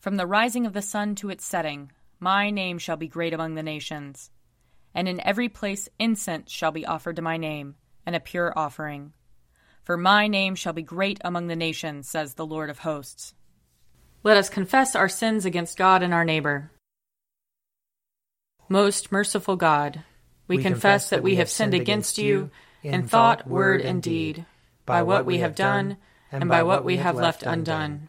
From the rising of the sun to its setting, my name shall be great among the nations. And in every place incense shall be offered to my name, and a pure offering. For my name shall be great among the nations, says the Lord of hosts. Let us confess our sins against God and our neighbor. Most merciful God, we, we confess that we have sinned against you in thought, word, and deed, by what we have done, and by what we have left undone.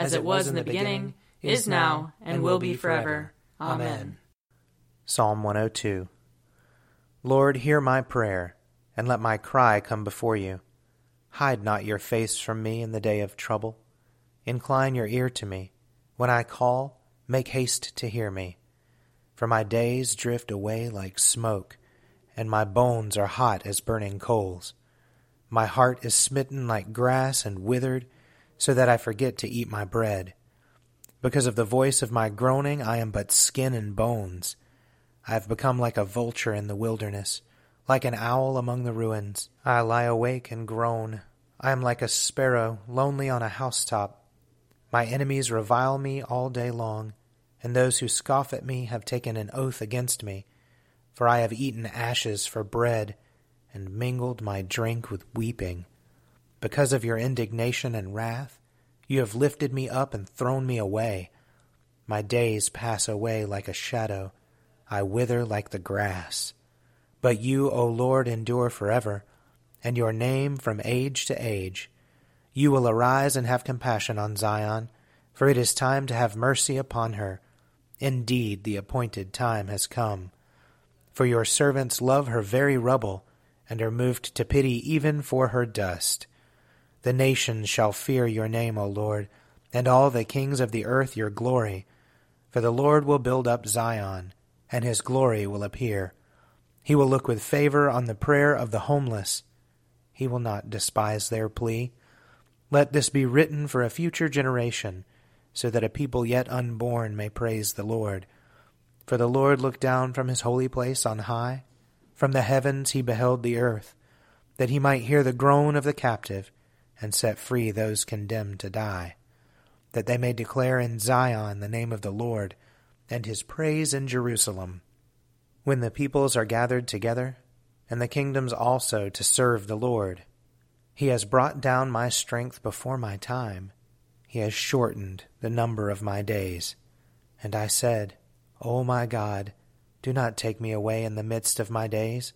as it was in the beginning, is now, and will be forever. Amen. Psalm 102 Lord, hear my prayer, and let my cry come before you. Hide not your face from me in the day of trouble. Incline your ear to me. When I call, make haste to hear me. For my days drift away like smoke, and my bones are hot as burning coals. My heart is smitten like grass and withered, so that I forget to eat my bread. Because of the voice of my groaning, I am but skin and bones. I have become like a vulture in the wilderness, like an owl among the ruins. I lie awake and groan. I am like a sparrow, lonely on a housetop. My enemies revile me all day long, and those who scoff at me have taken an oath against me. For I have eaten ashes for bread, and mingled my drink with weeping. Because of your indignation and wrath, you have lifted me up and thrown me away. My days pass away like a shadow I wither like the grass. But you, O Lord, endure forever, and your name from age to age. You will arise and have compassion on Zion, for it is time to have mercy upon her. Indeed, the appointed time has come. For your servants love her very rubble, and are moved to pity even for her dust. The nations shall fear your name, O Lord, and all the kings of the earth your glory. For the Lord will build up Zion and his glory will appear. He will look with favor on the prayer of the homeless. He will not despise their plea. Let this be written for a future generation, so that a people yet unborn may praise the Lord. For the Lord looked down from his holy place on high. From the heavens he beheld the earth, that he might hear the groan of the captive, and set free those condemned to die, that they may declare in Zion the name of the Lord and his praise in Jerusalem. When the peoples are gathered together, and the kingdoms also to serve the Lord, he has brought down my strength before my time. He has shortened the number of my days. And I said, O my God, do not take me away in the midst of my days.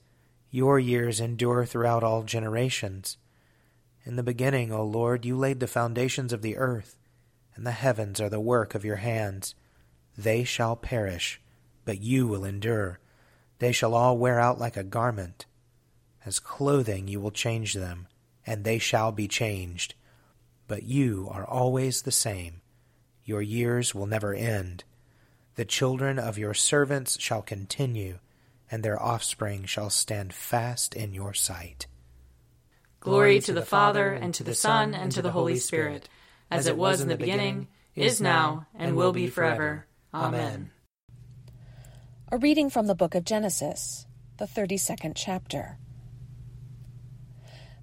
Your years endure throughout all generations. In the beginning, O Lord, you laid the foundations of the earth, and the heavens are the work of your hands. They shall perish, but you will endure. They shall all wear out like a garment. As clothing you will change them, and they shall be changed. But you are always the same. Your years will never end. The children of your servants shall continue, and their offspring shall stand fast in your sight. Glory to the Father, and to the Son, and to the Holy Spirit, as it was in the beginning, is now, and will be forever Amen. A reading from the book of Genesis, the 32nd chapter.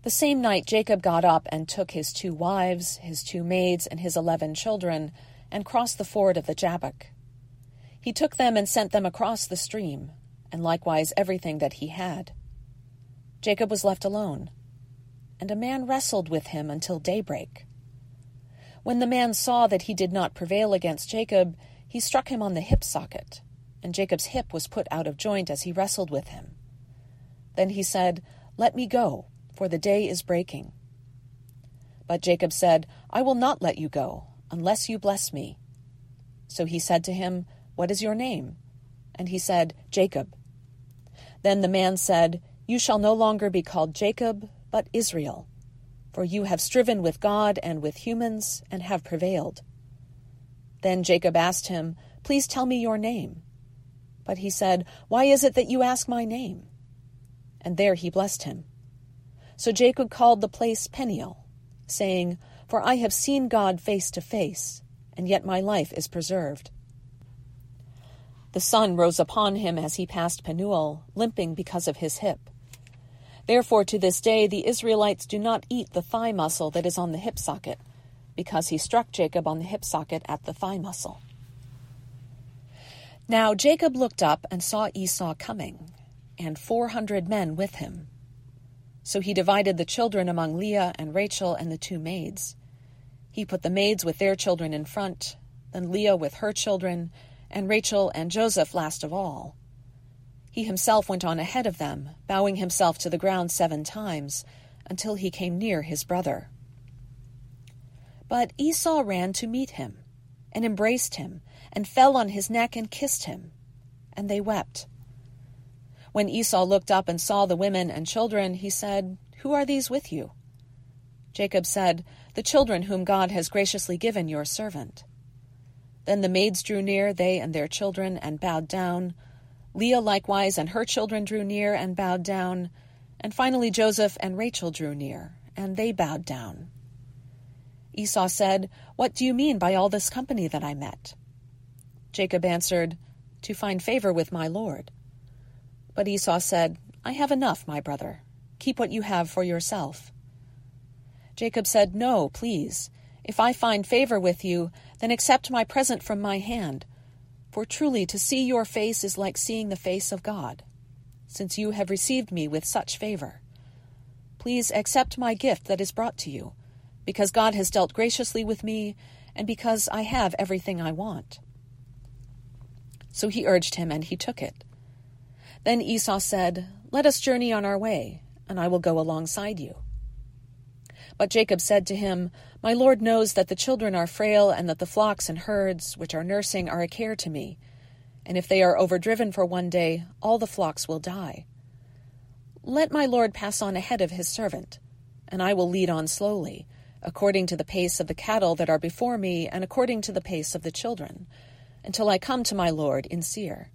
The same night Jacob got up and took his two wives, his two maids, and his eleven children, and crossed the ford of the Jabbok. He took them and sent them across the stream, and likewise everything that he had. Jacob was left alone, and a man wrestled with him until daybreak. When the man saw that he did not prevail against Jacob, he struck him on the hip socket, and Jacob's hip was put out of joint as he wrestled with him. Then he said, Let me go for the day is breaking. But Jacob said, I will not let you go, unless you bless me. So he said to him, What is your name? And he said, Jacob. Then the man said, You shall no longer be called Jacob, but Israel, for you have striven with God and with humans, and have prevailed. Then Jacob asked him, Please tell me your name. But he said, Why is it that you ask my name? And there he blessed him. So Jacob called the place Peniel, saying, For I have seen God face to face, and yet my life is preserved. The sun rose upon him as he passed Penuel, limping because of his hip. Therefore, to this day, the Israelites do not eat the thigh muscle that is on the hip socket, because he struck Jacob on the hip socket at the thigh muscle. Now Jacob looked up and saw Esau coming, and four hundred men with him. So he divided the children among Leah and Rachel and the two maids. He put the maids with their children in front, then Leah with her children, and Rachel and Joseph last of all. He himself went on ahead of them, bowing himself to the ground seven times, until he came near his brother. But Esau ran to meet him, and embraced him, and fell on his neck and kissed him, and they wept. When Esau looked up and saw the women and children, he said, Who are these with you? Jacob said, The children whom God has graciously given your servant. Then the maids drew near, they and their children, and bowed down. Leah likewise and her children drew near and bowed down. And finally Joseph and Rachel drew near, and they bowed down. Esau said, What do you mean by all this company that I met? Jacob answered, To find favor with my Lord. But Esau said, I have enough, my brother. Keep what you have for yourself. Jacob said, No, please. If I find favor with you, then accept my present from my hand. For truly to see your face is like seeing the face of God, since you have received me with such favor. Please accept my gift that is brought to you, because God has dealt graciously with me, and because I have everything I want. So he urged him, and he took it. Then Esau said, Let us journey on our way, and I will go alongside you. But Jacob said to him, My Lord knows that the children are frail, and that the flocks and herds which are nursing are a care to me. And if they are overdriven for one day, all the flocks will die. Let my Lord pass on ahead of his servant, and I will lead on slowly, according to the pace of the cattle that are before me, and according to the pace of the children, until I come to my Lord in Seir.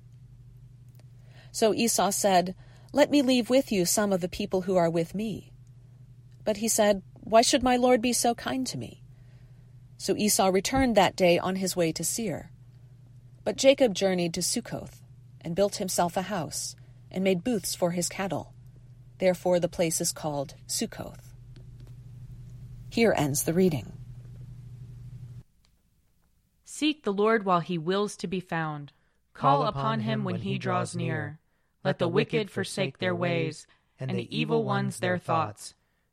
So Esau said, Let me leave with you some of the people who are with me. But he said, Why should my lord be so kind to me? So Esau returned that day on his way to Seir. But Jacob journeyed to Succoth, and built himself a house, and made booths for his cattle. Therefore the place is called Succoth. Here ends the reading. Seek the Lord while he wills to be found. Call upon him when he draws near. Let the wicked forsake their ways, and the evil ones their thoughts.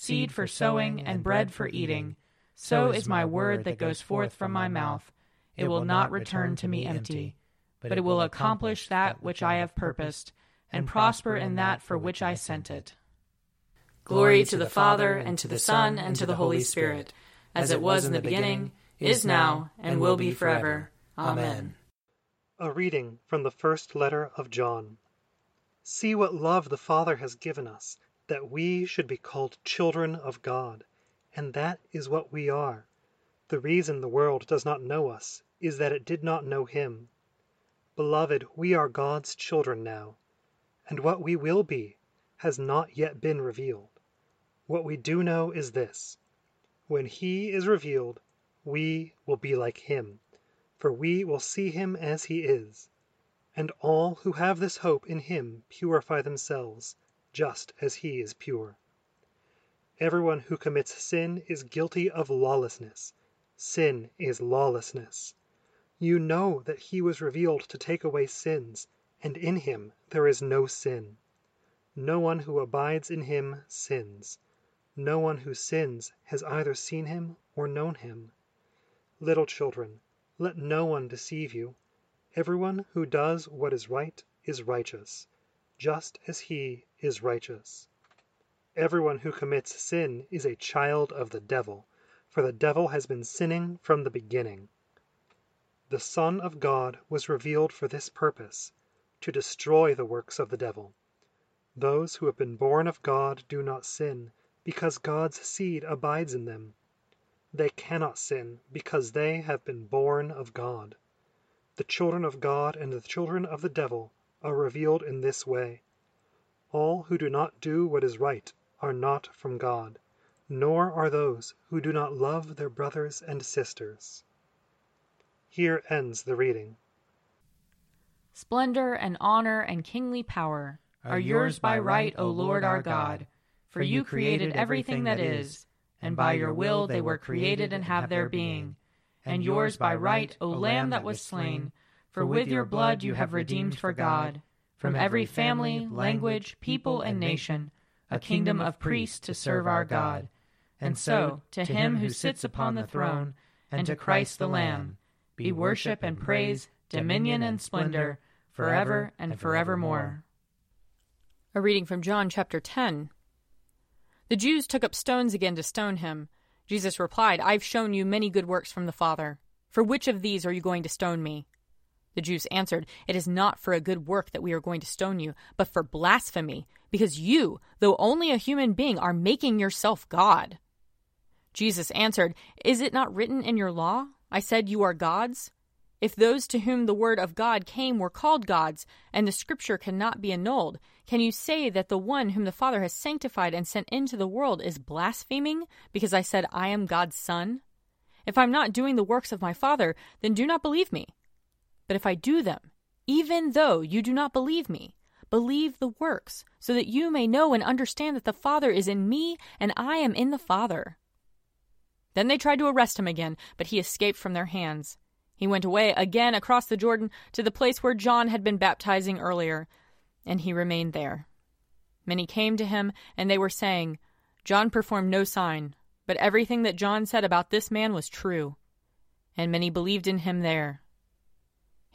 seed for sowing and bread for eating. So is my word that goes forth from my mouth. It will not return to me empty, but it will accomplish that which I have purposed, and prosper in that for which I sent it. Glory to the Father, and to the Son, and to the Holy Spirit, as it was in the beginning, is now, and will be forever. Amen. A reading from the first letter of John. See what love the Father has given us, that we should be called children of God, and that is what we are. The reason the world does not know us is that it did not know Him. Beloved, we are God's children now, and what we will be has not yet been revealed. What we do know is this when He is revealed, we will be like Him for we will see him as he is. And all who have this hope in him purify themselves, just as he is pure. Everyone who commits sin is guilty of lawlessness. Sin is lawlessness. You know that he was revealed to take away sins, and in him there is no sin. No one who abides in him sins. No one who sins has either seen him or known him. Little children, let no one deceive you. Everyone who does what is right is righteous, just as he is righteous. Everyone who commits sin is a child of the devil, for the devil has been sinning from the beginning. The Son of God was revealed for this purpose, to destroy the works of the devil. Those who have been born of God do not sin, because God's seed abides in them. They cannot sin, because they have been born of God. The children of God and the children of the devil are revealed in this way. All who do not do what is right are not from God, nor are those who do not love their brothers and sisters. Here ends the reading. Splendor and honor and kingly power are yours by right, O Lord our God, for you created everything that is and by your will they were created and have their being. And yours by right, O Lamb that was slain, for with your blood you have redeemed for God, from every family, language, people, and nation, a kingdom of priests to serve our God. And so, to him who sits upon the throne, and to Christ the Lamb, be worship and praise, dominion and splendor, forever and forevermore. A reading from John chapter 10. The Jews took up stones again to stone him. Jesus replied, I've shown you many good works from the Father. For which of these are you going to stone me? The Jews answered, It is not for a good work that we are going to stone you, but for blasphemy, because you, though only a human being, are making yourself God. Jesus answered, Is it not written in your law? I said you are gods? If those to whom the word of God came were called gods, and the scripture cannot be annulled, can you say that the one whom the Father has sanctified and sent into the world is blaspheming because I said I am God's son? If I'm not doing the works of my Father, then do not believe me. But if I do them, even though you do not believe me, believe the works, so that you may know and understand that the Father is in me and I am in the Father. Then they tried to arrest him again, but he escaped from their hands. He went away again across the Jordan to the place where John had been baptizing earlier, and he remained there. Many came to him, and they were saying, John performed no sign, but everything that John said about this man was true. And many believed in him there.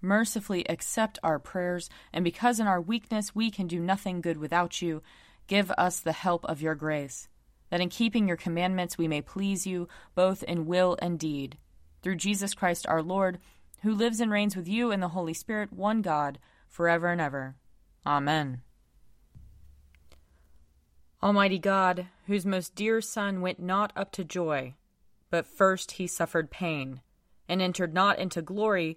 Mercifully accept our prayers, and because in our weakness we can do nothing good without you, give us the help of your grace, that in keeping your commandments we may please you both in will and deed. Through Jesus Christ our Lord, who lives and reigns with you in the Holy Spirit, one God, forever and ever. Amen. Almighty God, whose most dear Son went not up to joy, but first he suffered pain, and entered not into glory